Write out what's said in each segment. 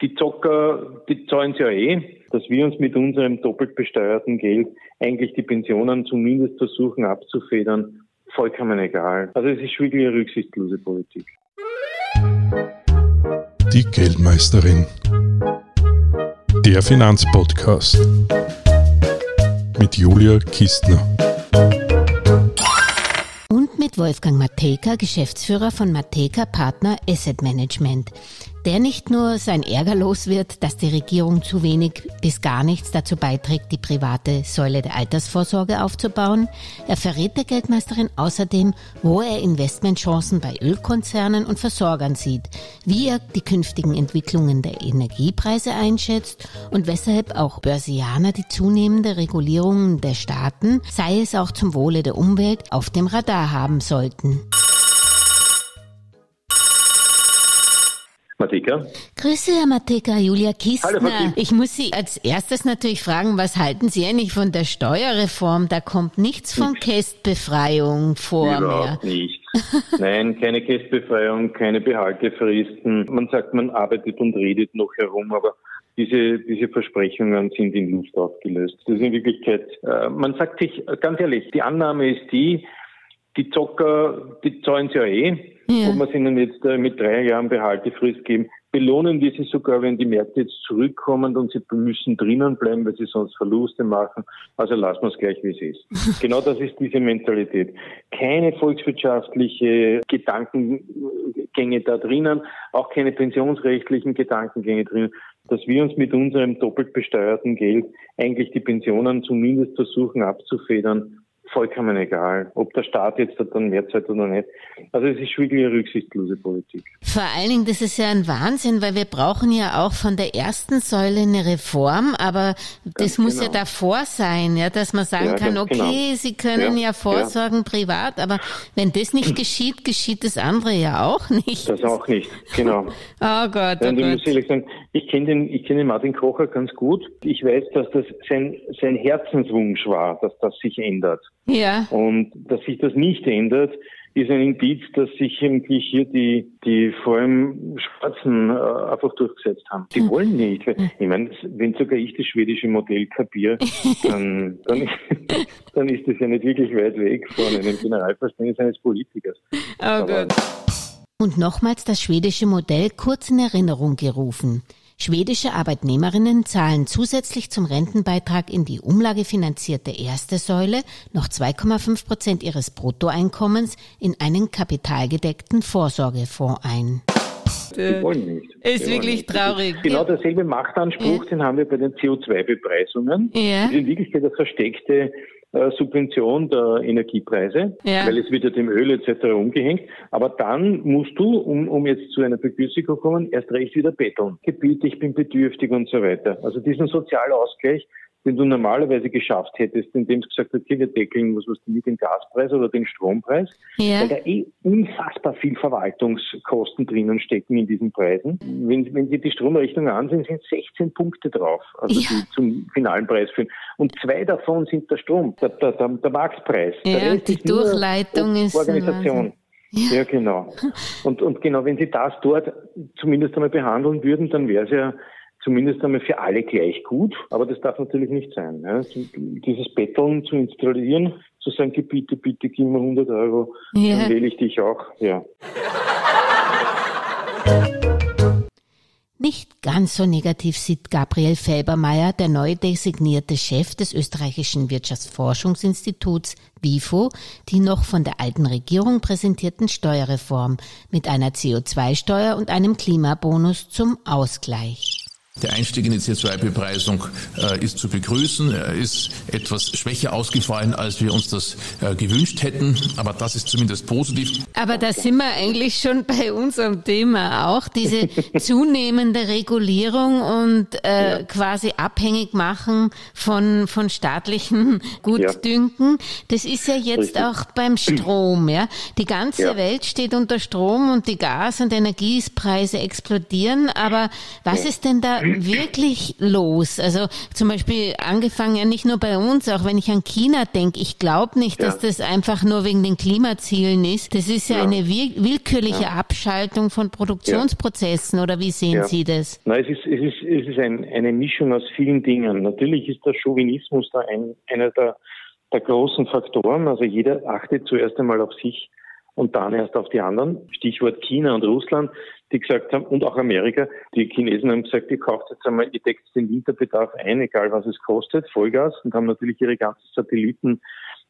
die Zocker, die zahlen es ja eh, dass wir uns mit unserem doppelt besteuerten Geld eigentlich die Pensionen zumindest versuchen abzufedern, vollkommen egal. Also es ist wirklich eine rücksichtslose Politik. Die Geldmeisterin. Der Finanzpodcast mit Julia Kistner mit Wolfgang Mateka, Geschäftsführer von Mateka Partner Asset Management der nicht nur sein Ärger los wird, dass die Regierung zu wenig bis gar nichts dazu beiträgt, die private Säule der Altersvorsorge aufzubauen, er verrät der Geldmeisterin außerdem, wo er Investmentchancen bei Ölkonzernen und Versorgern sieht, wie er die künftigen Entwicklungen der Energiepreise einschätzt und weshalb auch Börsianer die zunehmende Regulierungen der Staaten, sei es auch zum Wohle der Umwelt, auf dem Radar haben sollten. Mateka. Grüße, Herr Mateka, Julia Kistner. Hallo, ich muss Sie als erstes natürlich fragen, was halten Sie eigentlich von der Steuerreform? Da kommt nichts von Kästbefreiung vor Überhaupt mehr. nicht. Nein, keine Kästbefreiung, keine Behaltefristen. Man sagt, man arbeitet und redet noch herum, aber diese, diese Versprechungen sind in Luft aufgelöst. Das ist in Wirklichkeit, äh, man sagt sich ganz ehrlich, die Annahme ist die, die Zocker, die zahlen es ja eh. Ja. Ob wir ihnen jetzt äh, mit drei Jahren Behaltefrist geben, belohnen wir sie sogar, wenn die Märkte jetzt zurückkommen und sie müssen drinnen bleiben, weil sie sonst Verluste machen. Also lassen wir es gleich, wie es ist. genau das ist diese Mentalität. Keine volkswirtschaftliche Gedankengänge da drinnen, auch keine pensionsrechtlichen Gedankengänge drinnen, dass wir uns mit unserem doppelt besteuerten Geld eigentlich die Pensionen zumindest versuchen abzufedern vollkommen egal, ob der Staat jetzt dann mehr zahlt oder nicht. Also es ist wirklich eine rücksichtslose Politik. Vor allen Dingen, das ist ja ein Wahnsinn, weil wir brauchen ja auch von der ersten Säule eine Reform, aber das Ganz muss genau. ja davor sein, ja, dass man sagen ja, kann, okay, genau. Sie können ja, ja vorsorgen ja. privat, aber wenn das nicht geschieht, geschieht das andere ja auch nicht. Das auch nicht, genau. oh Gott, oh Gott. Ich kenne den, ich kenne Martin Kocher ganz gut. Ich weiß, dass das sein, sein Herzenswunsch war, dass das sich ändert. Ja. Und dass sich das nicht ändert, ist ein Indiz, dass sich irgendwie hier die, die vor allem Schwarzen äh, einfach durchgesetzt haben. Die hm. wollen nicht. Ich meine, wenn sogar ich das schwedische Modell kapiere, dann, dann, dann ist das ja nicht wirklich weit weg von einem Generalverständnis eines Politikers. Oh Gott. Und nochmals das schwedische Modell kurz in Erinnerung gerufen. Schwedische Arbeitnehmerinnen zahlen zusätzlich zum Rentenbeitrag in die umlagefinanzierte erste Säule noch 2,5 Prozent ihres Bruttoeinkommens in einen kapitalgedeckten Vorsorgefonds ein. Die wollen nicht. Ist die wirklich nicht. traurig. Genau derselbe Machtanspruch, ja. den haben wir bei den CO2-Bepreisungen. Ja. Das ist in Wirklichkeit eine versteckte äh, Subvention der Energiepreise, ja. weil es wird ja dem Öl etc. umgehängt. Aber dann musst du, um, um jetzt zu einer Begünstigung zu kommen, erst recht wieder betteln. Gebiete, ich bin bedürftig und so weiter. Also diesen Sozialausgleich, den du normalerweise geschafft hättest, indem du gesagt hast, okay, wir deckeln was, was mit den Gaspreis oder den Strompreis, ja. weil da eh unfassbar viel Verwaltungskosten drinnen stecken in diesen Preisen. Wenn, wenn Sie die Stromrechnung ansehen, sind 16 Punkte drauf, also ja. die zum finalen Preis führen. Und zwei davon sind der Strom, der, der, der, der Marktpreis. Ja, die Durchleitung ist Organisation. Ja. ja, genau. Und, und genau, wenn Sie das dort zumindest einmal behandeln würden, dann wäre es ja zumindest einmal für alle gleich gut, aber das darf natürlich nicht sein. Ja. Dieses Betteln zu installieren, zu sagen, bitte, bitte, gib mir 100 Euro, ja. dann wähle ich dich auch. Ja. Nicht ganz so negativ sieht Gabriel Felbermeier, der neu designierte Chef des österreichischen Wirtschaftsforschungsinstituts WIFO, die noch von der alten Regierung präsentierten Steuerreform mit einer CO2-Steuer und einem Klimabonus zum Ausgleich. Der Einstieg in die CO2-Bepreisung äh, ist zu begrüßen. Er ist etwas schwächer ausgefallen, als wir uns das äh, gewünscht hätten, aber das ist zumindest positiv. Aber da sind wir eigentlich schon bei unserem Thema auch, diese zunehmende Regulierung und äh, ja. quasi abhängig machen von, von staatlichen Gutdünken. Das ist ja jetzt Richtig. auch beim Strom. Ja? Die ganze ja. Welt steht unter Strom und die Gas- und Energiepreise explodieren, aber was ist denn da wirklich los? Also zum Beispiel angefangen ja nicht nur bei uns, auch wenn ich an China denke. Ich glaube nicht, dass das einfach nur wegen den Klimazielen ist. Das ist ja, ja. eine willkürliche ja. Abschaltung von Produktionsprozessen. Oder wie sehen Sie das? Na, es ist, es ist, es ist ein, eine Mischung aus vielen Dingen. Natürlich ist der Chauvinismus da ein, einer der, der großen Faktoren. Also jeder achtet zuerst einmal auf sich und dann erst auf die anderen. Stichwort China und Russland, die gesagt haben, und auch Amerika, die Chinesen haben gesagt, ihr kauft jetzt einmal, ihr deckt den Winterbedarf ein, egal was es kostet, Vollgas, und haben natürlich ihre ganzen Satelliten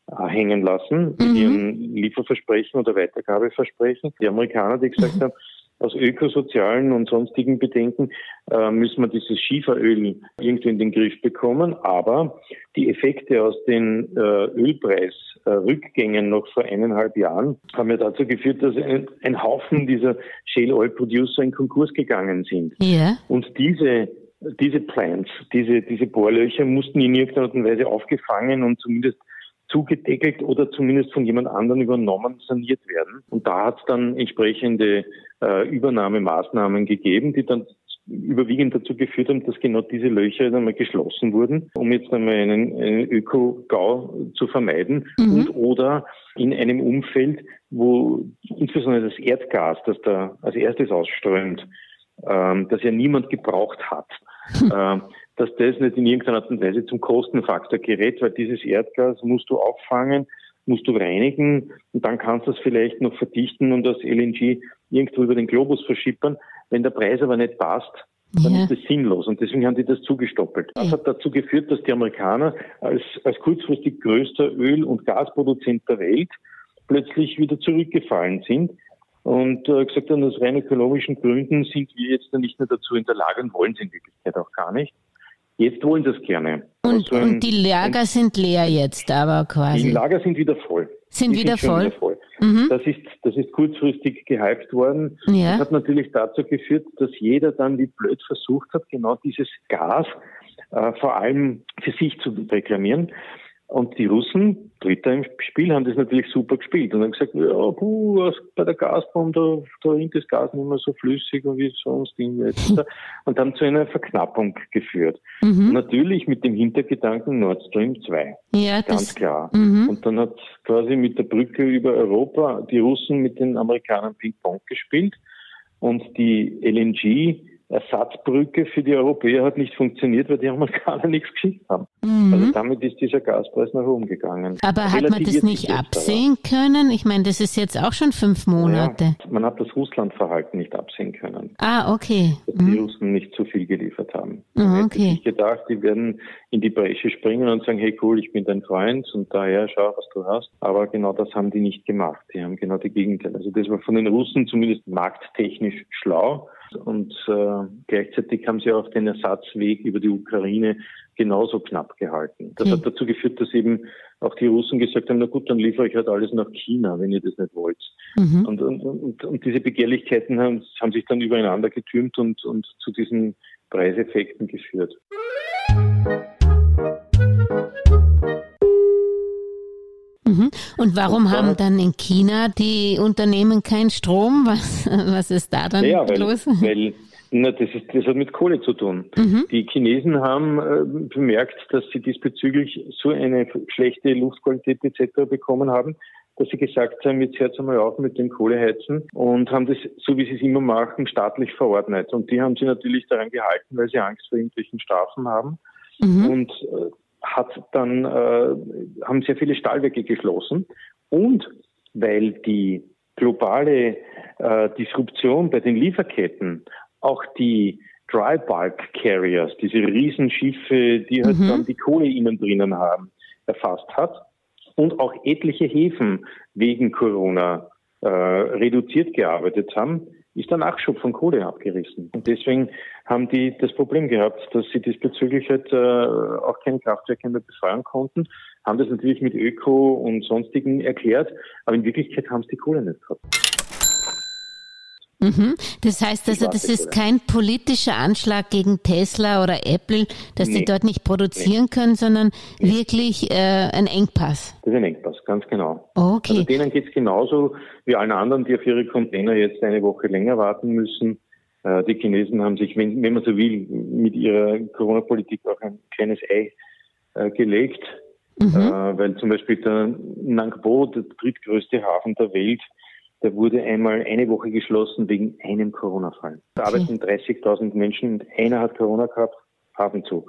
äh, hängen lassen mit mhm. ihren Lieferversprechen oder Weitergabeversprechen. Die Amerikaner, die gesagt haben, aus ökosozialen und sonstigen Bedenken äh, müssen wir dieses Schieferöl irgendwie in den Griff bekommen. Aber die Effekte aus den äh, Ölpreisrückgängen noch vor eineinhalb Jahren haben ja dazu geführt, dass ein, ein Haufen dieser Shale Oil Producer in Konkurs gegangen sind. Ja. Und diese diese Plants, diese, diese Bohrlöcher mussten in irgendeiner Art und Weise aufgefangen und zumindest zugedeckelt oder zumindest von jemand anderem übernommen, saniert werden. Und da hat es dann entsprechende äh, Übernahmemaßnahmen gegeben, die dann überwiegend dazu geführt haben, dass genau diese Löcher einmal geschlossen wurden, um jetzt einmal einen, einen Öko-GAU zu vermeiden mhm. und oder in einem Umfeld, wo insbesondere das Erdgas, das da als erstes ausströmt, ähm, das ja niemand gebraucht hat, äh, dass das nicht in irgendeiner Art und Weise zum Kostenfaktor gerät, weil dieses Erdgas musst du auffangen, musst du reinigen und dann kannst du es vielleicht noch verdichten und das LNG irgendwo über den Globus verschippern. Wenn der Preis aber nicht passt, dann ja. ist das sinnlos. Und deswegen haben die das zugestoppelt. Das hat dazu geführt, dass die Amerikaner als, als kurzfristig größter Öl- und Gasproduzent der Welt plötzlich wieder zurückgefallen sind und äh, gesagt haben, aus rein ökologischen Gründen sind wir jetzt nicht mehr dazu in der Lage und wollen es in Wirklichkeit auch gar nicht. Jetzt wollen sie es gerne. Und, also und die Lager ein, sind leer jetzt aber quasi. Die Lager sind wieder voll. Sind, wieder, sind voll? wieder voll. Mhm. Das, ist, das ist kurzfristig gehypt worden. Ja. Das hat natürlich dazu geführt, dass jeder dann wie blöd versucht hat, genau dieses Gas äh, vor allem für sich zu reklamieren. Und die Russen, Dritter im Spiel, haben das natürlich super gespielt und haben gesagt, ja, puh, bei der Gazprom, da, da ist das Gas nicht mehr so flüssig und wie sonst jetzt. und haben zu einer Verknappung geführt. Mhm. Natürlich mit dem Hintergedanken Nord Stream 2. Ja, ganz klar. Mhm. Und dann hat quasi mit der Brücke über Europa die Russen mit den Amerikanern Ping-Pong gespielt und die LNG Ersatzbrücke für die Europäer hat nicht funktioniert, weil die Amerikaner nichts geschickt haben. Mhm. Also damit ist dieser Gaspreis nach oben gegangen. Aber hat man das nicht absehen können? Ich meine, das ist jetzt auch schon fünf Monate. Ja, man hat das Russlandverhalten nicht absehen können. Ah, okay. Dass mhm. die Russen nicht zu viel geliefert haben. Mhm, okay. Ich gedacht, die werden in die Bresche springen und sagen, hey cool, ich bin dein Freund und daher schau, was du hast. Aber genau das haben die nicht gemacht. Die haben genau die Gegenteil. Also das war von den Russen zumindest markttechnisch schlau. Und äh, gleichzeitig haben sie auch den Ersatzweg über die Ukraine genauso knapp gehalten. Das mhm. hat dazu geführt, dass eben auch die Russen gesagt haben, na gut, dann liefere ich halt alles nach China, wenn ihr das nicht wollt. Mhm. Und, und, und, und, diese Begehrlichkeiten haben, haben sich dann übereinander getürmt und, und zu diesen Preiseffekten geführt. Mhm. Und warum haben dann in China die Unternehmen keinen Strom? Was, was ist da dann ja, weil, los? Weil, na, das, ist, das hat mit Kohle zu tun. Mhm. Die Chinesen haben äh, bemerkt, dass sie diesbezüglich so eine schlechte Luftqualität etc. bekommen haben, dass sie gesagt haben, jetzt hört einmal auf mit dem Kohleheizen und haben das, so wie sie es immer machen, staatlich verordnet. Und die haben sie natürlich daran gehalten, weil sie Angst vor irgendwelchen Strafen haben. Mhm. Und äh, hat dann, äh, haben sehr viele Stahlwerke geschlossen und weil die globale äh, Disruption bei den Lieferketten auch die Dry Bulk Carriers, diese Riesenschiffe, die halt mhm. dann die Kohle innen drinnen haben, erfasst hat und auch etliche Häfen wegen Corona äh, reduziert gearbeitet haben, ist der Nachschub von Kohle abgerissen. Und deswegen haben die das Problem gehabt, dass sie diesbezüglich halt äh, auch keine Kraftwerke mehr befeuern konnten, haben das natürlich mit Öko und sonstigen erklärt, aber in Wirklichkeit haben sie die Kohle nicht gehabt. Mhm. Das heißt also, das ist kein politischer Anschlag gegen Tesla oder Apple, dass nee. die dort nicht produzieren nee. können, sondern nee. wirklich äh, ein Engpass. Das ist ein Engpass, ganz genau. Okay. Also denen geht es genauso wie allen anderen, die auf ihre Container jetzt eine Woche länger warten müssen. Äh, die Chinesen haben sich, wenn, wenn man so will, mit ihrer Corona-Politik auch ein kleines Ei äh, gelegt, mhm. äh, weil zum Beispiel der Nangbo, der drittgrößte Hafen der Welt, der wurde einmal eine Woche geschlossen wegen einem Corona-Fall. Da okay. arbeiten 30.000 Menschen und einer hat Corona gehabt, Hafen zu.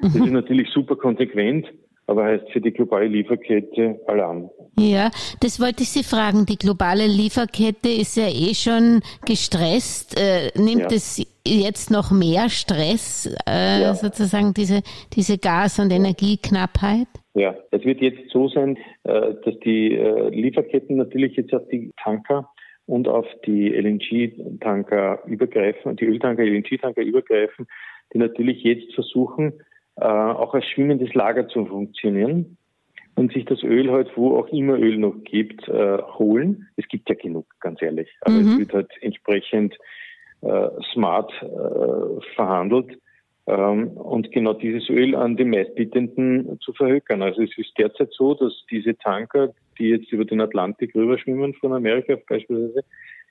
Mhm. Das ist natürlich super konsequent aber heißt für die globale Lieferkette Alarm. Ja, das wollte ich Sie fragen. Die globale Lieferkette ist ja eh schon gestresst. Äh, nimmt ja. es jetzt noch mehr Stress, äh, ja. sozusagen diese, diese Gas- und Energieknappheit? Ja, es wird jetzt so sein, äh, dass die äh, Lieferketten natürlich jetzt auf die Tanker und auf die LNG-Tanker übergreifen, die Öltanker, LNG-Tanker übergreifen, die natürlich jetzt versuchen, äh, auch als schwimmendes Lager zu funktionieren und sich das Öl halt, wo auch immer Öl noch gibt, holen. Es gibt ja genug, ganz ehrlich. Aber mhm. es wird halt entsprechend smart verhandelt und genau dieses Öl an die meistbietenden zu verhökern. Also es ist derzeit so, dass diese Tanker, die jetzt über den Atlantik rüberschwimmen von Amerika beispielsweise,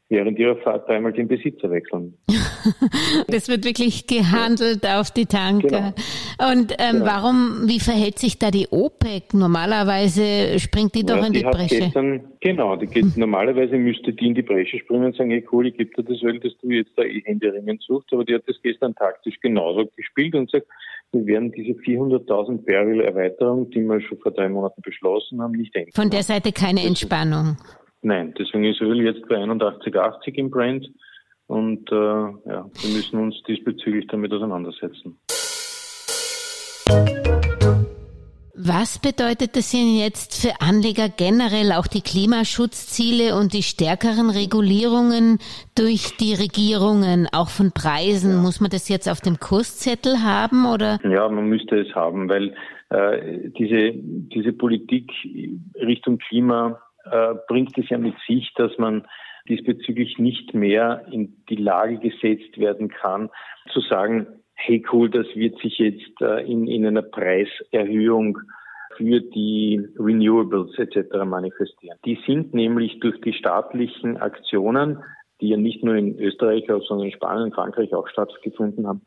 während ihrer Fahrt dreimal den Besitzer wechseln. das wird wirklich gehandelt auf die Tanker. Genau. Und ähm, genau. warum, wie verhält sich da die OPEC? Normalerweise springt die doch ja, in die, die Bresche. Gestern, genau, die geht, normalerweise müsste die in die Bresche springen und sagen, hey cool, ich gebe dir das Öl, das du jetzt da eh händeringend suchst. Aber die hat das gestern taktisch genauso gespielt und sagt, wir werden diese 400.000 Barrel Erweiterung, die wir schon vor drei Monaten beschlossen haben, nicht enden. Von der Seite keine Entspannung. Nein, deswegen ist Öl jetzt bei 81,80 im Brand und äh, ja, wir müssen uns diesbezüglich damit auseinandersetzen. Was bedeutet das denn jetzt für Anleger generell, auch die Klimaschutzziele und die stärkeren Regulierungen durch die Regierungen, auch von Preisen? Muss man das jetzt auf dem Kurszettel haben oder? Ja, man müsste es haben, weil äh, diese, diese Politik Richtung Klima äh, bringt es ja mit sich, dass man diesbezüglich nicht mehr in die Lage gesetzt werden kann, zu sagen, hey cool, das wird sich jetzt äh, in, in einer Preiserhöhung für die Renewables etc. manifestieren. Die sind nämlich durch die staatlichen Aktionen, die ja nicht nur in Österreich, sondern in Spanien und Frankreich auch stattgefunden haben,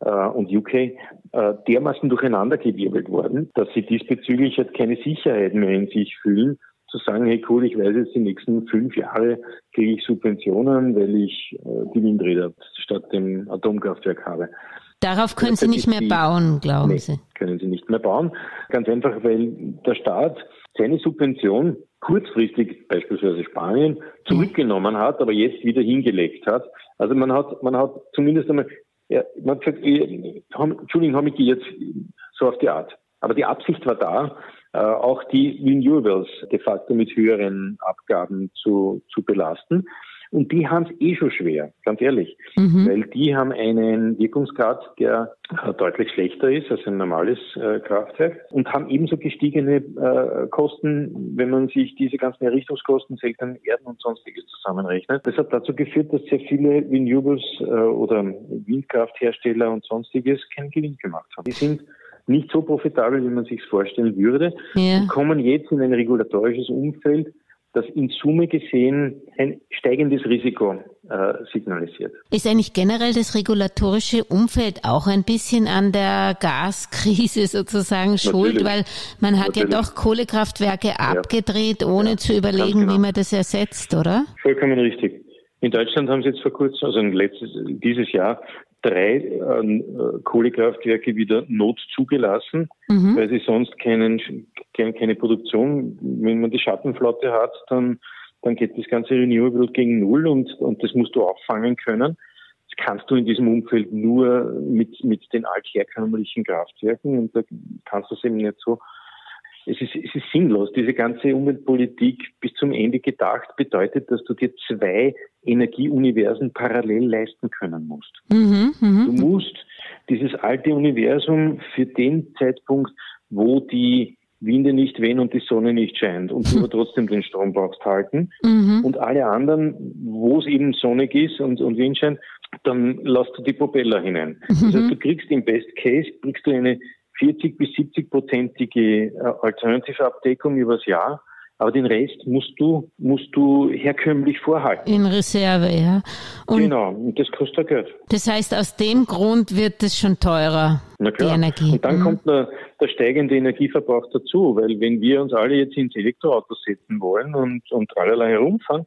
äh, und UK äh, dermaßen durcheinandergewirbelt worden, dass sie diesbezüglich halt keine Sicherheit mehr in sich fühlen zu sagen, hey cool, ich weiß jetzt die nächsten fünf Jahre kriege ich Subventionen, weil ich äh, die Windräder statt dem Atomkraftwerk habe. Darauf können Sie nicht mehr bauen, glauben nee, Sie? können Sie nicht mehr bauen. Ganz einfach, weil der Staat seine Subvention kurzfristig beispielsweise Spanien zurückgenommen hat, aber jetzt wieder hingelegt hat. Also man hat, man hat zumindest einmal, ja, man hat gesagt, Entschuldigung, habe ich die jetzt so auf die Art. Aber die Absicht war da, auch die Renewables de facto mit höheren Abgaben zu, zu belasten. Und die haben es eh schon schwer, ganz ehrlich, mhm. weil die haben einen Wirkungsgrad, der äh, deutlich schlechter ist als ein normales äh, Kraftwerk und haben ebenso gestiegene äh, Kosten, wenn man sich diese ganzen Errichtungskosten, seltenen Erden und sonstiges zusammenrechnet. Das hat dazu geführt, dass sehr viele Renewables äh, oder Windkrafthersteller und sonstiges keinen Gewinn gemacht haben. Die sind nicht so profitabel, wie man sich vorstellen würde, ja. und kommen jetzt in ein regulatorisches Umfeld, das in Summe gesehen ein steigendes Risiko äh, signalisiert. Ist eigentlich generell das regulatorische Umfeld auch ein bisschen an der Gaskrise sozusagen schuld, weil man hat Natürlich. ja doch Kohlekraftwerke ja. abgedreht, ohne ja. zu überlegen, genau. wie man das ersetzt, oder? Vollkommen richtig. In Deutschland haben sie jetzt vor kurzem, also letztes, dieses Jahr, drei äh, Kohlekraftwerke wieder not zugelassen, mhm. weil sie sonst keinen, keine, keine Produktion, wenn man die Schattenflotte hat, dann, dann geht das ganze Renewable gegen Null und, und das musst du auffangen können. Das kannst du in diesem Umfeld nur mit, mit den altherkömmlichen Kraftwerken und da kannst du es eben nicht so es ist, es ist sinnlos. Diese ganze Umweltpolitik bis zum Ende gedacht bedeutet, dass du dir zwei Energieuniversen parallel leisten können musst. Mhm, mh. Du musst dieses alte Universum für den Zeitpunkt, wo die Winde nicht wehen und die Sonne nicht scheint und du aber trotzdem den Strom brauchst halten. Mhm. Und alle anderen, wo es eben sonnig ist und, und Wind scheint, dann lässt du die Propeller hinein. Mhm. Das heißt, du kriegst im Best Case, kriegst du eine 40 bis 70 prozentige äh, Alternative Abdeckung übers Jahr. aber den Rest musst du, musst du herkömmlich vorhalten. In Reserve, ja. Und genau, und das kostet Geld. Das heißt, aus dem Grund wird es schon teurer, Na klar. die Energie. Und dann mhm. kommt der, der steigende Energieverbrauch dazu, weil wenn wir uns alle jetzt ins Elektroauto setzen wollen und, und allerlei herumfahren,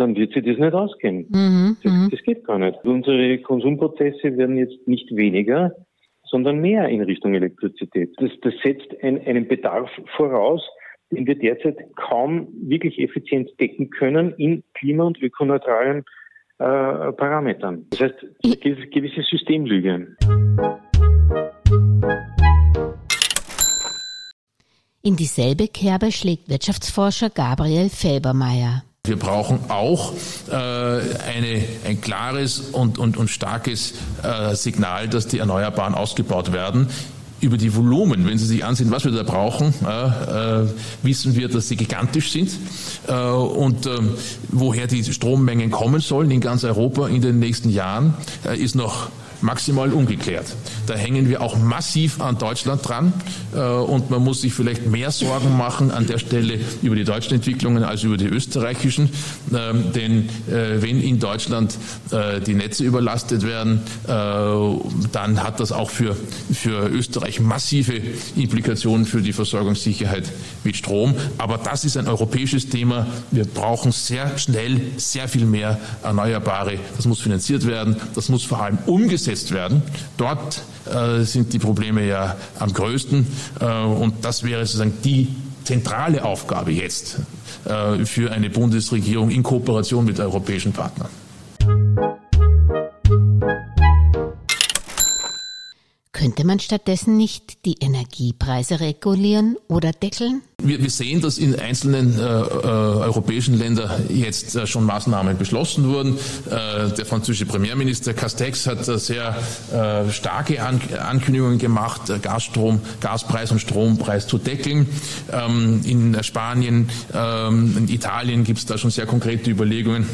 dann wird sich das nicht ausgehen. Mhm, das, mhm. das, geht gar nicht. Unsere Konsumprozesse werden jetzt nicht weniger, sondern mehr in Richtung Elektrizität. Das, das setzt ein, einen Bedarf voraus, den wir derzeit kaum wirklich effizient decken können in klima- und ökoneutralen äh, Parametern. Das heißt, gewisse Systemlüge. In dieselbe Kerbe schlägt Wirtschaftsforscher Gabriel Felbermeier. Wir brauchen auch äh, eine, ein klares und, und, und starkes äh, Signal, dass die Erneuerbaren ausgebaut werden über die Volumen, wenn Sie sich ansehen, was wir da brauchen, äh, wissen wir, dass sie gigantisch sind. Äh, und äh, woher die Strommengen kommen sollen in ganz Europa in den nächsten Jahren, äh, ist noch maximal ungeklärt. Da hängen wir auch massiv an Deutschland dran äh, und man muss sich vielleicht mehr Sorgen machen an der Stelle über die deutschen Entwicklungen als über die österreichischen. Ähm, denn äh, wenn in Deutschland äh, die Netze überlastet werden, dann hat das auch für, für Österreich massive Implikationen für die Versorgungssicherheit mit Strom. Aber das ist ein europäisches Thema. Wir brauchen sehr schnell sehr viel mehr Erneuerbare. Das muss finanziert werden. Das muss vor allem umgesetzt umgesetzt werden. Dort äh, sind die Probleme ja am größten äh, und das wäre sozusagen die zentrale Aufgabe jetzt äh, für eine Bundesregierung in Kooperation mit europäischen Partnern. Könnte man stattdessen nicht die Energiepreise regulieren oder deckeln? Wir, wir sehen, dass in einzelnen äh, äh, europäischen Ländern jetzt äh, schon Maßnahmen beschlossen wurden. Äh, der französische Premierminister Castex hat äh, sehr äh, starke An Ankündigungen gemacht, Gasstrom, Gaspreis und Strompreis zu deckeln. Ähm, in Spanien, ähm, in Italien gibt es da schon sehr konkrete Überlegungen.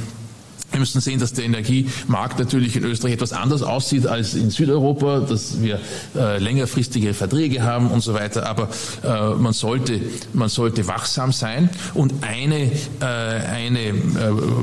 Wir müssen sehen, dass der Energiemarkt natürlich in Österreich etwas anders aussieht als in Südeuropa, dass wir äh, längerfristige Verträge haben und so weiter. Aber äh, man sollte, man sollte wachsam sein. Und eine, äh, eine äh,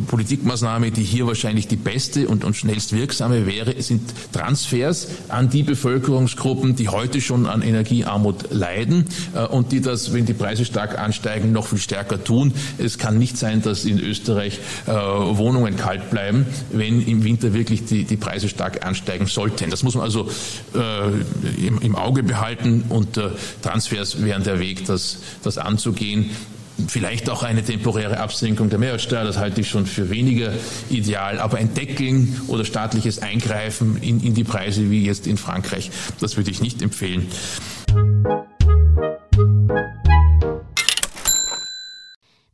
Politikmaßnahme, die hier wahrscheinlich die beste und, und schnellst wirksame wäre, sind Transfers an die Bevölkerungsgruppen, die heute schon an Energiearmut leiden äh, und die das, wenn die Preise stark ansteigen, noch viel stärker tun. Es kann nicht sein, dass in Österreich äh, Wohnungen kalt kalt bleiben, wenn im Winter wirklich die, die Preise stark ansteigen sollten. Das muss man also äh, im, im, Auge behalten und äh, Transfers wären der Weg, das, das anzugehen. Vielleicht auch eine temporäre Absenkung der Mehrwertsteuer, das halte ich schon für weniger ideal. Aber ein Deckeln oder staatliches Eingreifen in, in die Preise wie jetzt in Frankreich, das würde ich nicht empfehlen.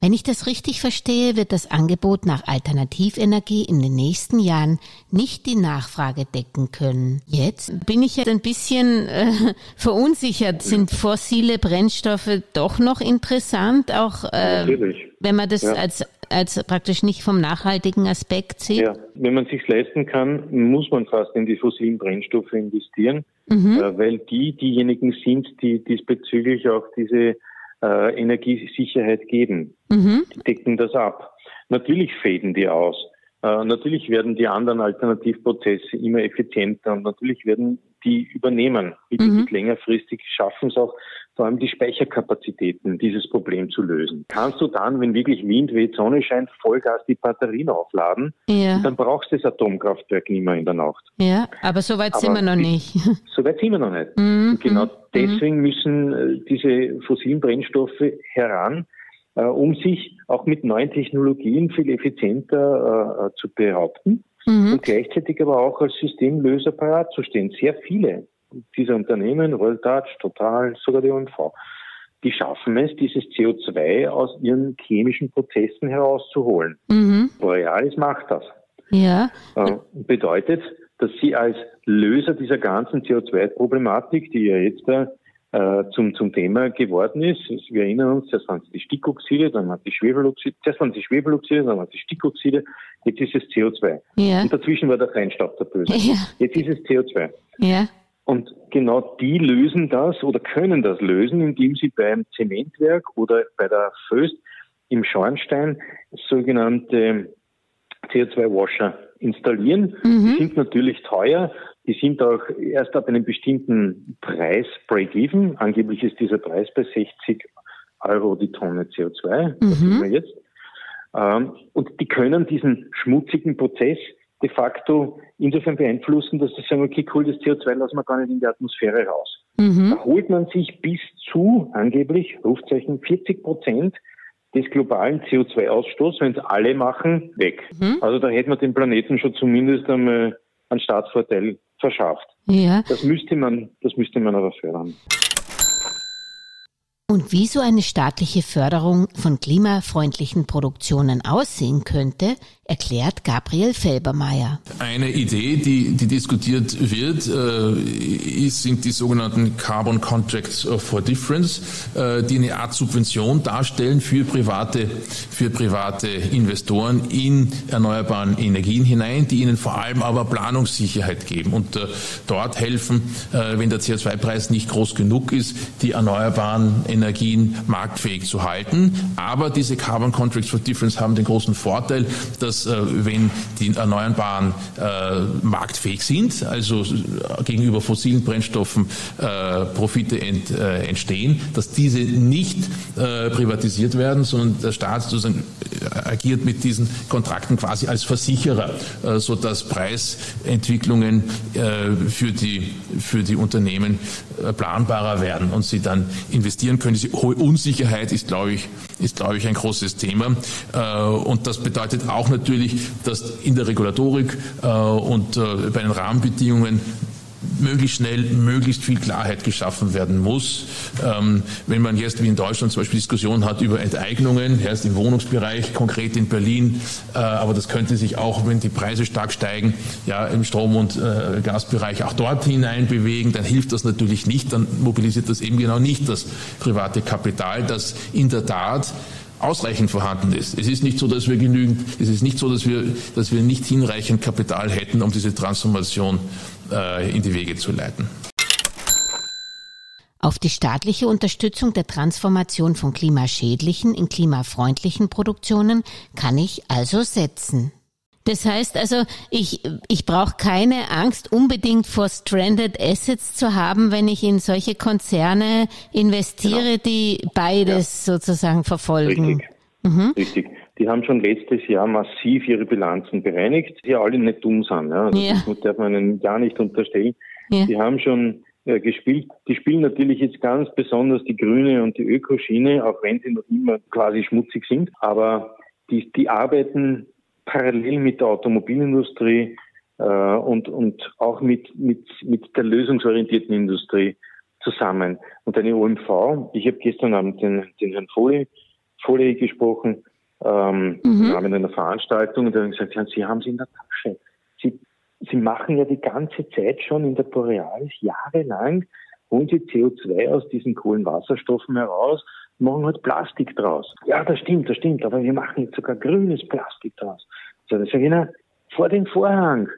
Wenn ich das richtig verstehe, wird das Angebot nach Alternativenergie in den nächsten Jahren nicht die Nachfrage decken können. Jetzt bin ich jetzt ein bisschen äh, verunsichert. Sind fossile Brennstoffe doch noch interessant, auch äh, wenn man das ja. als als praktisch nicht vom nachhaltigen Aspekt sieht? Ja, wenn man sich leisten kann, muss man fast in die fossilen Brennstoffe investieren, mhm. äh, weil die diejenigen sind, die diesbezüglich auch diese äh, Energiesicherheit geben. Mhm. Die decken das ab. Natürlich fäden die aus. Äh, natürlich werden die anderen Alternativprozesse immer effizienter und natürlich werden die übernehmen. Mittel- mhm. längerfristig schaffen es auch vor allem die Speicherkapazitäten, dieses Problem zu lösen. Kannst du dann, wenn wirklich Wind weht, Sonne scheint, Vollgas die Batterien aufladen, ja. dann brauchst du das Atomkraftwerk nicht mehr in der Nacht. Ja, aber so weit aber sind wir noch nicht. So weit sind wir noch nicht. Mhm. Und genau mhm. deswegen mhm. müssen äh, diese fossilen Brennstoffe heran, äh, um sich auch mit neuen Technologien viel effizienter äh, zu behaupten mhm. und gleichzeitig aber auch als Systemlöser parat zu stehen. Sehr viele dieser Unternehmen, Royal Dutch, Total, sogar die OMV, die schaffen es, dieses CO2 aus ihren chemischen Prozessen herauszuholen. Mhm. Borealis macht das. Ja. Äh, bedeutet, dass sie als Löser dieser ganzen CO2-Problematik, die ja jetzt äh, zum, zum Thema geworden ist. Wir erinnern uns, zuerst waren die Stickoxide, dann waren die Schwefeloxide, zuerst waren die Schwefeloxide, dann waren die Stickoxide, jetzt ist es CO2. Ja. Und dazwischen war der Feinstaub der Böse. Ja. Jetzt ist es CO2. Ja. Und genau die lösen das oder können das lösen, indem sie beim Zementwerk oder bei der Föst im Schornstein sogenannte CO2-Washer installieren. Mhm. Die sind natürlich teuer. Die sind auch erst ab einem bestimmten Preis Break-Even. Angeblich ist dieser Preis bei 60 Euro die Tonne CO2. Mhm. Das wir jetzt. Ähm, und die können diesen schmutzigen Prozess de facto insofern beeinflussen, dass sie sagen, okay, cool, das CO2 lassen wir gar nicht in die Atmosphäre raus. Mhm. Da holt man sich bis zu, angeblich, Rufzeichen, 40 Prozent des globalen CO2-Ausstoßes, wenn es alle machen, weg. Mhm. Also da hätten wir dem Planeten schon zumindest einmal einen Staatsvorteil verschafft. Ja. Das müsste man, das müsste man aber fördern. Und wie so eine staatliche Förderung von klimafreundlichen Produktionen aussehen könnte, erklärt Gabriel Felbermeier. Eine Idee, die, die diskutiert wird, äh, ist, sind die sogenannten Carbon Contracts for Difference, äh, die eine Art Subvention darstellen für private, für private Investoren in erneuerbaren Energien hinein, die ihnen vor allem aber Planungssicherheit geben und äh, dort helfen, äh, wenn der CO2-Preis nicht groß genug ist, die erneuerbaren Energien marktfähig zu halten. Aber diese Carbon Contracts for Difference haben den großen Vorteil, dass äh, wenn die Erneuerbaren äh, marktfähig sind, also äh, gegenüber fossilen Brennstoffen Profite entstehen, dass diese nicht privatisiert werden, sondern der Staat sozusagen agiert mit diesen Kontrakten quasi als Versicherer, sodass Preisentwicklungen für die, für die Unternehmen planbarer werden und sie dann investieren können. Diese hohe Unsicherheit ist, glaube ich, ist, glaube ich, ein großes Thema. Und das bedeutet auch natürlich, natürlich, dass in der Regulatorik äh, und äh, bei den Rahmenbedingungen möglichst schnell möglichst viel Klarheit geschaffen werden muss. Ähm, wenn man jetzt wie in Deutschland zum Beispiel Diskussionen hat über Enteignungen, erst im Wohnungsbereich, konkret in Berlin, äh, aber das könnte sich auch, wenn die Preise stark steigen, ja im Strom- und äh, Gasbereich auch dort hinein bewegen, dann hilft das natürlich nicht, dann mobilisiert das eben genau nicht das private Kapital, das in der Tat ausreichend vorhanden ist. Es ist nicht so, dass wir genügend, es ist nicht so, dass wir, dass wir nicht hinreichend Kapital hätten, um diese Transformation äh, in die Wege zu leiten. Auf die staatliche Unterstützung der Transformation von klimaschädlichen in klimafreundlichen Produktionen kann ich also setzen. Das heißt also, ich, ich brauche keine Angst unbedingt vor Stranded Assets zu haben, wenn ich in solche Konzerne investiere, genau. die beides ja. sozusagen verfolgen. Richtig. Mhm. Richtig. Die haben schon letztes Jahr massiv ihre Bilanzen bereinigt, die alle nicht dumm sind. Ja. Also ja. Das darf man ihnen gar nicht unterstellen. Ja. Die haben schon äh, gespielt. Die spielen natürlich jetzt ganz besonders die grüne und die Ökoschiene, auch wenn sie noch immer quasi schmutzig sind. Aber die, die arbeiten parallel mit der Automobilindustrie äh, und, und auch mit, mit, mit der lösungsorientierten Industrie zusammen. Und eine OMV, ich habe gestern Abend den, den Herrn Folie, Folie gesprochen, ähm, mhm. im Rahmen einer Veranstaltung, und hat gesagt, ja, Sie haben es in der Tasche. Sie, Sie machen ja die ganze Zeit schon in der Borealis jahrelang, holen Sie CO2 aus diesen Kohlenwasserstoffen heraus machen halt Plastik draus. Ja, das stimmt, das stimmt, aber wir machen jetzt sogar grünes Plastik draus. So, das sage ich, na, vor den Vorhang.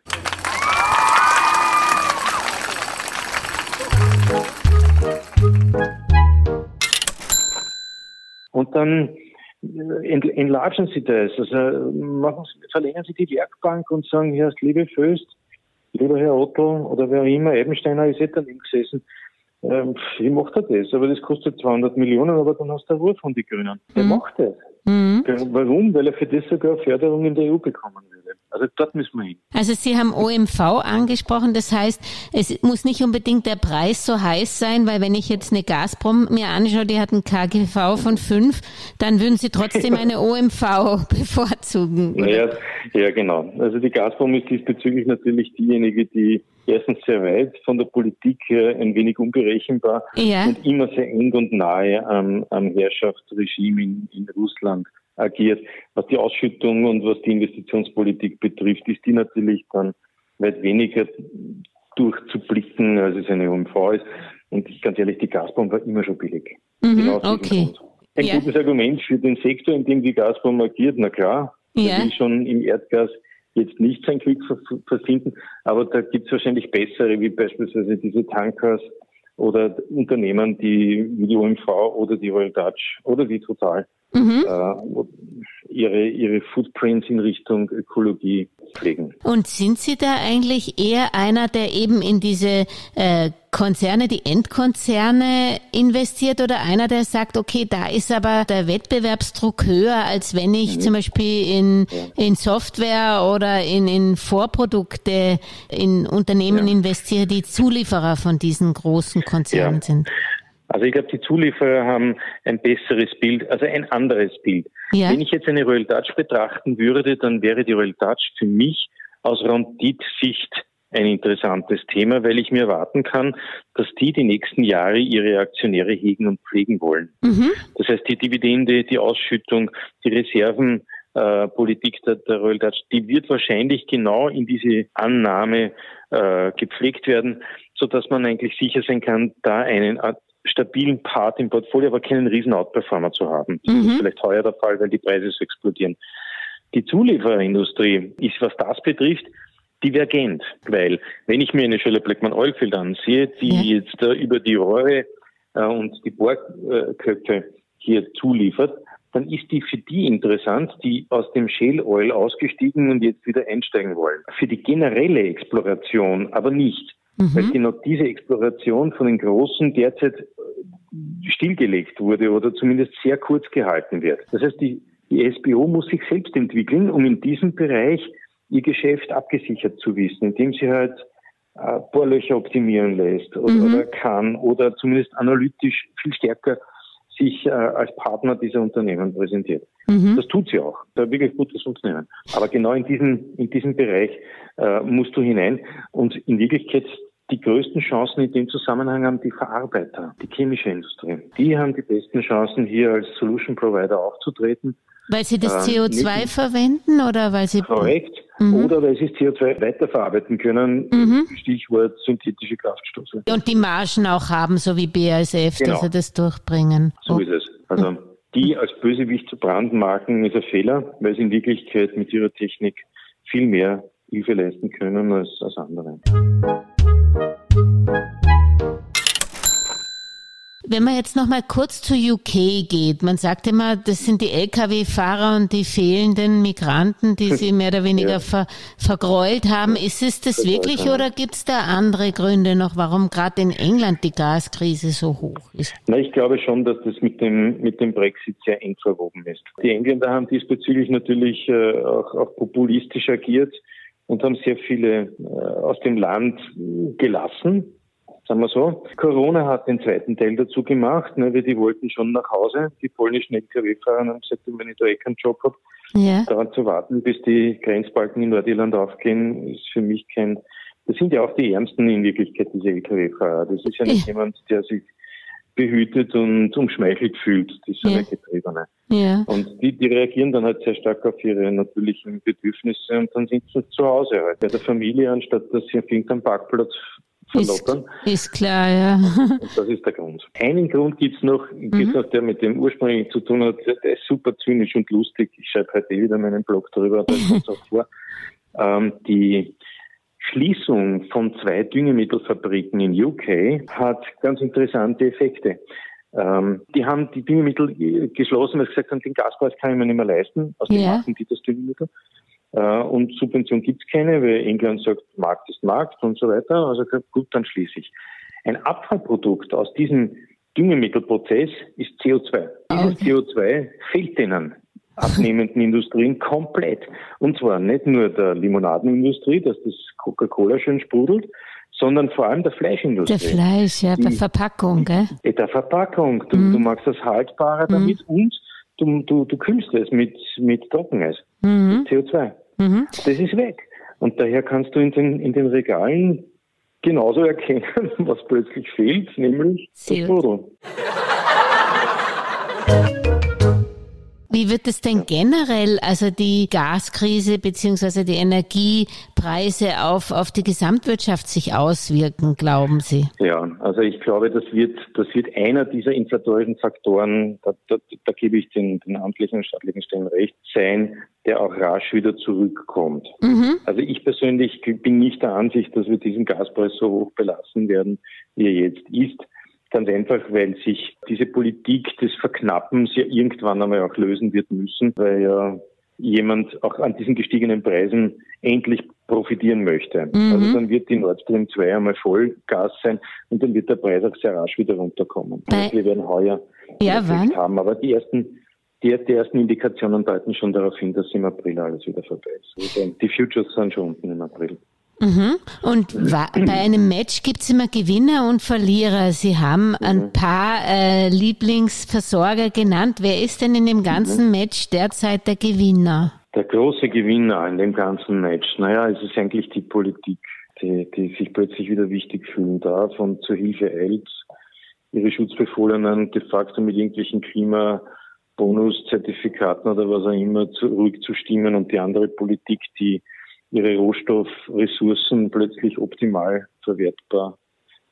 Und dann enlargen Sie das. Also machen Sie, verlängern Sie die Werkbank und sagen, Herr, liebe Föst, lieber Herr Otto oder wer auch immer, Ebensteiner ist eh daneben gesessen. Ähm, ich mache das, aber das kostet 200 Millionen, aber dann hast du eine Ruhe von den Grünen. Der mhm. macht das. Mhm. Warum? Weil er für das sogar Förderung in der EU bekommen würde. Also dort müssen wir hin. Also Sie haben OMV angesprochen, das heißt, es muss nicht unbedingt der Preis so heiß sein, weil wenn ich jetzt eine Gazprom mir anschaue, die hat einen KGV von 5, dann würden Sie trotzdem eine OMV bevorzugen. Naja, ja genau. Also die Gazprom ist diesbezüglich natürlich diejenige, die erstens sehr weit, von der Politik her ein wenig unberechenbar ja. und immer sehr eng und nahe am, am Herrschaftsregime in, in Russland agiert. Was die Ausschüttung und was die Investitionspolitik betrifft, ist die natürlich dann weit weniger durchzublicken, als es eine OMV ist. Und ganz ehrlich, die Gazprom war immer schon billig. Mhm, genau okay. Ein ja. gutes Argument für den Sektor, in dem die Gazprom agiert, na klar, ja. will schon im Erdgas jetzt nicht sein Glück verfinden, aber da gibt es wahrscheinlich bessere, wie beispielsweise diese Tankers oder Unternehmen, die wie die OMV oder die Royal Dutch oder die Total mhm. äh, ihre, ihre Footprints in Richtung Ökologie pflegen. Und sind Sie da eigentlich eher einer, der eben in diese äh, Konzerne, die Endkonzerne investiert oder einer, der sagt, okay, da ist aber der Wettbewerbsdruck höher, als wenn ich mhm. zum Beispiel in, ja. in Software oder in, in Vorprodukte in Unternehmen ja. investiere, die Zulieferer von diesen großen Konzernen ja. sind? Also ich glaube, die Zulieferer haben ein besseres Bild, also ein anderes Bild. Ja. Wenn ich jetzt eine Royal Dutch betrachten würde, dann wäre die Royal Dutch für mich aus Rendit-Sicht ein interessantes Thema, weil ich mir erwarten kann, dass die die nächsten Jahre ihre Aktionäre hegen und pflegen wollen. Mhm. Das heißt, die Dividende, die Ausschüttung, die Reservenpolitik äh, der, der Royal Dutch, die wird wahrscheinlich genau in diese Annahme äh, gepflegt werden, so dass man eigentlich sicher sein kann, da einen stabilen Part im Portfolio, aber keinen riesen Outperformer zu haben. Das mhm. ist vielleicht heuer der Fall, weil die Preise so explodieren. Die Zuliefererindustrie ist, was das betrifft, divergent, weil wenn ich mir eine Schöller Blackman Oilfield ansehe, die ja. jetzt äh, über die Rohre äh, und die Bohrköpfe hier zuliefert, dann ist die für die interessant, die aus dem Shale Oil ausgestiegen und jetzt wieder einsteigen wollen. Für die generelle Exploration aber nicht. Mhm. Weil genau diese Exploration von den Großen derzeit äh, stillgelegt wurde oder zumindest sehr kurz gehalten wird. Das heißt, die, die SBO muss sich selbst entwickeln, um in diesem Bereich ihr Geschäft abgesichert zu wissen, indem sie halt äh, Bohrlöcher optimieren lässt oder, mhm. oder, kann oder zumindest analytisch viel stärker sich äh, als Partner dieser Unternehmen präsentiert. Mhm. Das tut sie auch. Da wirklich gutes Unternehmen. Aber genau in diesem, in diesem Bereich äh, musst du hinein. Und in Wirklichkeit die größten Chancen in dem Zusammenhang haben die Verarbeiter, die chemische Industrie. Die haben die besten Chancen, hier als Solution Provider aufzutreten. Weil sie das CO2 äh, verwenden oder weil sie. Korrekt. Mhm. Oder weil sie das CO2 weiterverarbeiten können. Mhm. Stichwort synthetische Kraftstoffe. Und die Margen auch haben, so wie BASF, genau. dass sie das durchbringen. So ist es. Also die als Bösewicht zu brandmarken ist ein Fehler, weil sie in Wirklichkeit mit ihrer Technik viel mehr Hilfe leisten können als, als andere. Wenn man jetzt noch mal kurz zu UK geht, man sagt immer, das sind die Lkw-Fahrer und die fehlenden Migranten, die sie mehr oder weniger ja. ver, vergräult haben. Ist es das wirklich oder gibt es da andere Gründe noch, warum gerade in England die Gaskrise so hoch ist? Na, ich glaube schon, dass das mit dem, mit dem Brexit sehr eng verwoben ist. Die Engländer haben diesbezüglich natürlich äh, auch, auch populistisch agiert und haben sehr viele äh, aus dem Land gelassen sagen wir so. Corona hat den zweiten Teil dazu gemacht, ne, weil die wollten schon nach Hause. Die polnischen Lkw-Fahrer haben gesagt, wenn ich da eh keinen Job habe, ja. daran zu warten, bis die Grenzbalken in Nordirland aufgehen, ist für mich kein, das sind ja auch die Ärmsten in Wirklichkeit, diese Lkw-Fahrer. Das ist ja nicht ja. jemand, der sich behütet und umschmeichelt fühlt, diese ja. Getriebene. Ja. Und die, die reagieren dann halt sehr stark auf ihre natürlichen Bedürfnisse und dann sind sie zu Hause halt bei der Familie, anstatt dass sie auf irgendeinem Parkplatz Ist, ist klar, ja. Und das ist der Grund. Einen Grund gibt's noch, mhm. noch, der mit dem ursprünglichen zu tun hat, der ist super zynisch und lustig. Ich schreibe heute eh wieder meinen Blog darüber, da kommt auch vor. Ähm, die Schließung von zwei Düngemittelfabriken in UK hat ganz interessante Effekte. Ähm, die haben die Düngemittel geschlossen, weil sie gesagt haben, den Gaspreis kann ich mir nicht mehr leisten. Aus dem machen die das Düngemittel. Äh, und Subvention gibt es keine, weil England sagt, Markt ist Markt und so weiter. Also gut, dann schließe ich. Ein Abfallprodukt aus diesem Düngemittelprozess ist CO2. Dieses okay. CO2 fehlt denen abnehmenden Industrien komplett. Und zwar nicht nur der Limonadenindustrie, dass das Coca-Cola schön sprudelt, sondern vor allem der Fleischindustrie. Der Fleisch, ja, der Verpackung, gell? Der Verpackung. Du, mm. du machst das haltbarer mm. damit und du, du, du kühlst es mit, mit Trockeneis, mm. mit CO2. Mhm. Das ist weg. Und daher kannst du in den, in den Regalen genauso erkennen, was plötzlich fehlt, nämlich Sehr. das Foto. Wie wird es denn generell, also die Gaskrise beziehungsweise die Energiepreise auf, auf die Gesamtwirtschaft sich auswirken, glauben Sie? Ja, also ich glaube, das wird, das wird einer dieser inflatorischen Faktoren, da, da, da gebe ich den, den amtlichen und staatlichen Stellen recht, sein, der auch rasch wieder zurückkommt. Mhm. Also ich persönlich bin nicht der Ansicht, dass wir diesen Gaspreis so hoch belassen werden, wie er jetzt ist. Ganz einfach, weil sich diese Politik des Verknappens ja irgendwann einmal auch lösen wird müssen, weil ja jemand auch an diesen gestiegenen Preisen endlich profitieren möchte. Mhm. Also dann wird die Nord Stream 2 einmal voll Gas sein und dann wird der Preis auch sehr rasch wieder runterkommen. Also wir werden heuer ja, haben. Aber die ersten die, die, ersten Indikationen deuten schon darauf hin, dass im April alles wieder vorbei ist. Also die Futures sind schon unten im April. Mhm. Und bei einem Match gibt es immer Gewinner und Verlierer. Sie haben ein mhm. paar äh, Lieblingsversorger genannt. Wer ist denn in dem ganzen mhm. Match derzeit der Gewinner? Der große Gewinner in dem ganzen Match, naja, es ist eigentlich die Politik, die, die sich plötzlich wieder wichtig fühlen darf und zur Hilfe eilt, ihre Schutzbefohlenen de facto mit irgendwelchen Klimabonuszertifikaten oder was auch immer zurückzustimmen und die andere Politik, die ihre Rohstoffressourcen plötzlich optimal verwertbar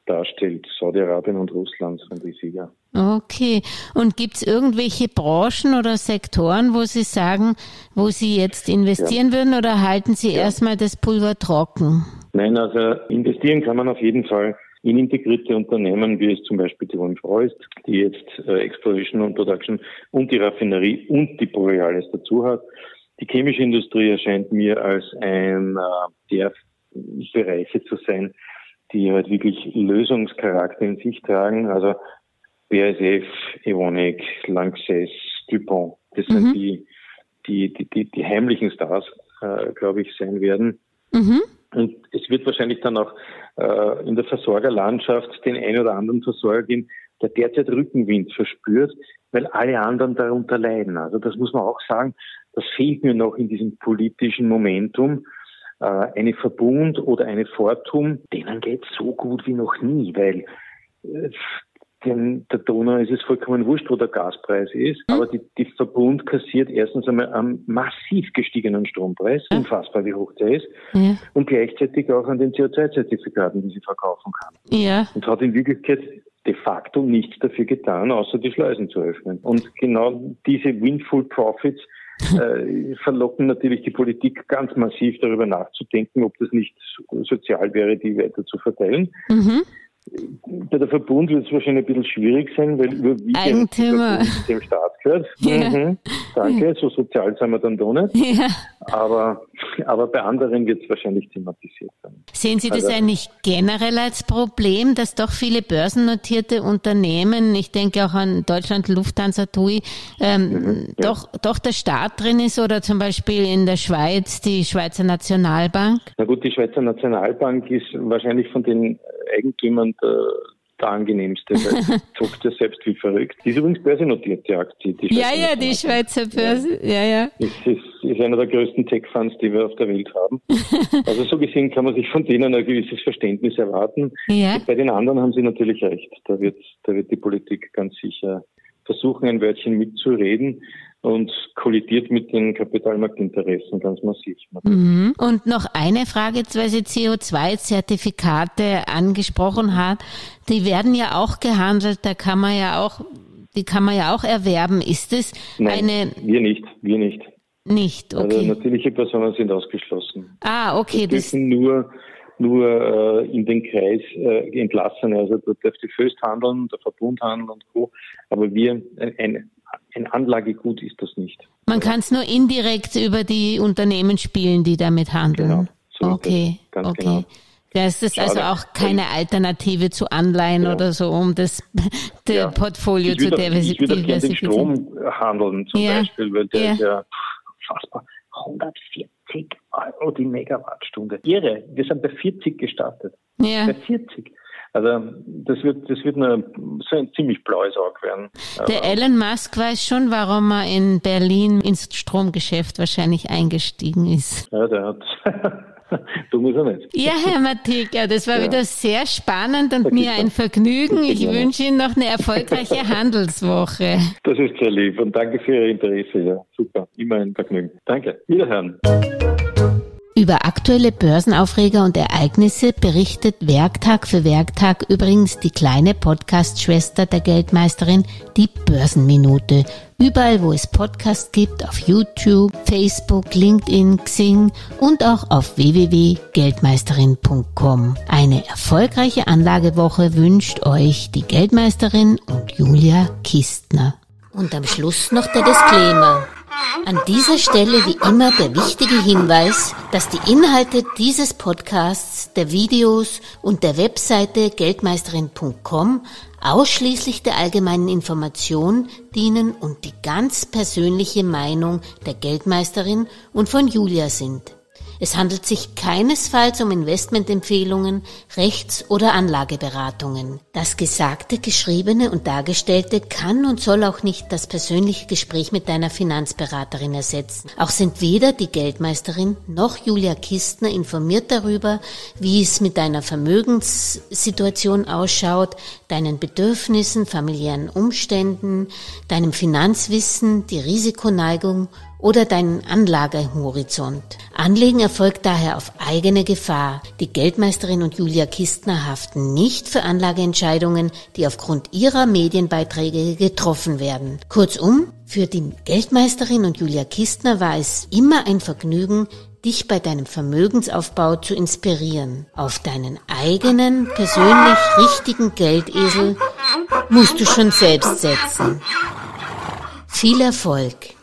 darstellt. Saudi-Arabien und Russland sind die Sieger. Okay. Und gibt es irgendwelche Branchen oder Sektoren, wo Sie sagen, wo Sie jetzt investieren ja. würden oder halten Sie ja. erstmal das Pulver trocken? Nein, also investieren kann man auf jeden Fall in integrierte Unternehmen, wie es zum Beispiel die OMV ist, die jetzt äh, Exploration und Production und die Raffinerie und die Borealis dazu hat. Die chemische Industrie erscheint mir als ein äh, der Bereiche zu sein, die halt wirklich Lösungscharakter in sich tragen. Also BASF, Evonik, Lanxess, Dupont, das mhm. sind die, die, die, die, die heimlichen Stars, äh, glaube ich, sein werden. Mhm. Und es wird wahrscheinlich dann auch äh, in der Versorgerlandschaft den einen oder anderen Versorger geben, der derzeit Rückenwind verspürt, weil alle anderen darunter leiden. Also das muss man auch sagen, das fehlt mir noch in diesem politischen Momentum. Äh, eine Verbund oder eine Fortum, denen geht so gut wie noch nie, weil äh, denn der Donau ist es vollkommen wurscht, wo der Gaspreis ist, mhm. aber die, die Verbund kassiert erstens einmal einen massiv gestiegenen Strompreis, unfassbar wie hoch der ist, ja. und gleichzeitig auch an den CO2-Zertifikaten, die sie verkaufen kann. Ja. Und hat in Wirklichkeit de facto nichts dafür getan, außer die Schleusen zu öffnen. Und genau diese Windful Profits äh, verlocken natürlich die Politik ganz massiv darüber nachzudenken, ob das nicht sozial wäre, die weiter zu verteilen. Mhm. Bei der Verbund wird es wahrscheinlich ein bisschen schwierig sein, weil überwiegend Eigentümer dem Staat gehört. Ja. Mhm. Danke, so sozial sind wir dann doch nicht. Ja. Aber, aber bei anderen wird es wahrscheinlich thematisiert sein. Sehen Sie das also, eigentlich generell als Problem, dass doch viele börsennotierte Unternehmen, ich denke auch an Deutschland Lufthansa TUI, ähm, mhm, ja. doch, doch der Staat drin ist oder zum Beispiel in der Schweiz die Schweizer Nationalbank? Na gut, die Schweizer Nationalbank ist wahrscheinlich von den Eigentümern der der angenehmste, weil zockt ja selbst wie verrückt. Die ist übrigens börsennotierte Aktie. Die ja, ja, die Schweizer Börse, ja, ja. Ist, ist, ist einer der größten Tech-Funds, die wir auf der Welt haben. also so gesehen kann man sich von denen ein gewisses Verständnis erwarten. Ja. Bei den anderen haben sie natürlich recht. Da wird, da wird die Politik ganz sicher versuchen, ein Wörtchen mitzureden und kollidiert mit den Kapitalmarktinteressen ganz massiv. Mhm. Und noch eine Frage, weil Sie CO2-Zertifikate angesprochen hat. Die werden ja auch gehandelt, da kann man ja auch, die kann man ja auch erwerben. Ist es eine? Wir nicht, wir nicht. Nicht, also okay. Also natürliche Personen sind ausgeschlossen. Ah, okay. Das dürfen nur nur äh, in den Kreis äh, entlassen. Also da darf die Föst handeln, der Verbund handeln und Co. Aber wir, ein, ein Anlagegut ist das nicht. Man kann es nur indirekt über die Unternehmen spielen, die damit handeln. Genau. So okay, okay. Genau. Das ist also auch keine Alternative zu Anleihen ja. oder so, um das, das ja. Portfolio zu diversifizieren. Ich würde den Strom handeln zum ja. Beispiel, weil der ist ja fassbar. 140 Euro die Megawattstunde. Irre. Wir sind bei 40 gestartet. Ja. Bei 40. Also das wird, das wird eine, so ein ziemlich blaues Auge werden. Der Elon Musk weiß schon, warum er in Berlin ins Stromgeschäft wahrscheinlich eingestiegen ist. Ja, der hat, du musst ja nicht. Ja, Herr Mateka, das war ja. wieder sehr spannend und mir ein Vergnügen. Ich wünsche Ihnen noch eine erfolgreiche Handelswoche. Das ist sehr lieb und danke für Ihr Interesse. Ja, super. Immer ein Vergnügen. Danke. Wiederhören. Über aktuelle Börsenaufreger und Ereignisse berichtet Werktag für Werktag übrigens die kleine Podcast-Schwester der Geldmeisterin, die Börsenminute. Überall, wo es Podcasts gibt, auf YouTube, Facebook, LinkedIn, Xing und auch auf www.geldmeisterin.com. Eine erfolgreiche Anlagewoche wünscht euch die Geldmeisterin und Julia Kistner. Und am Schluss noch der Disclaimer. An dieser Stelle wie immer der wichtige Hinweis, dass die Inhalte dieses Podcasts, der Videos und der Webseite geldmeisterin.com ausschließlich der allgemeinen Information dienen und die ganz persönliche Meinung der Geldmeisterin und von Julia sind. Es handelt sich keinesfalls um Investmentempfehlungen, Rechts- oder Anlageberatungen. Das Gesagte, Geschriebene und Dargestellte kann und soll auch nicht das persönliche Gespräch mit deiner Finanzberaterin ersetzen. Auch sind weder die Geldmeisterin noch Julia Kistner informiert darüber, wie es mit deiner Vermögenssituation ausschaut, deinen Bedürfnissen, familiären Umständen, deinem Finanzwissen, die Risikoneigung oder deinen Anlagehorizont. Anlegen erfolgt daher auf eigene Gefahr. Die Geldmeisterin und Julia Kistner haften nicht für Anlageentscheidungen, die aufgrund ihrer Medienbeiträge getroffen werden. Kurzum, für die Geldmeisterin und Julia Kistner war es immer ein Vergnügen, dich bei deinem Vermögensaufbau zu inspirieren. Auf deinen eigenen, persönlich richtigen Geldesel musst du schon selbst setzen. Viel Erfolg!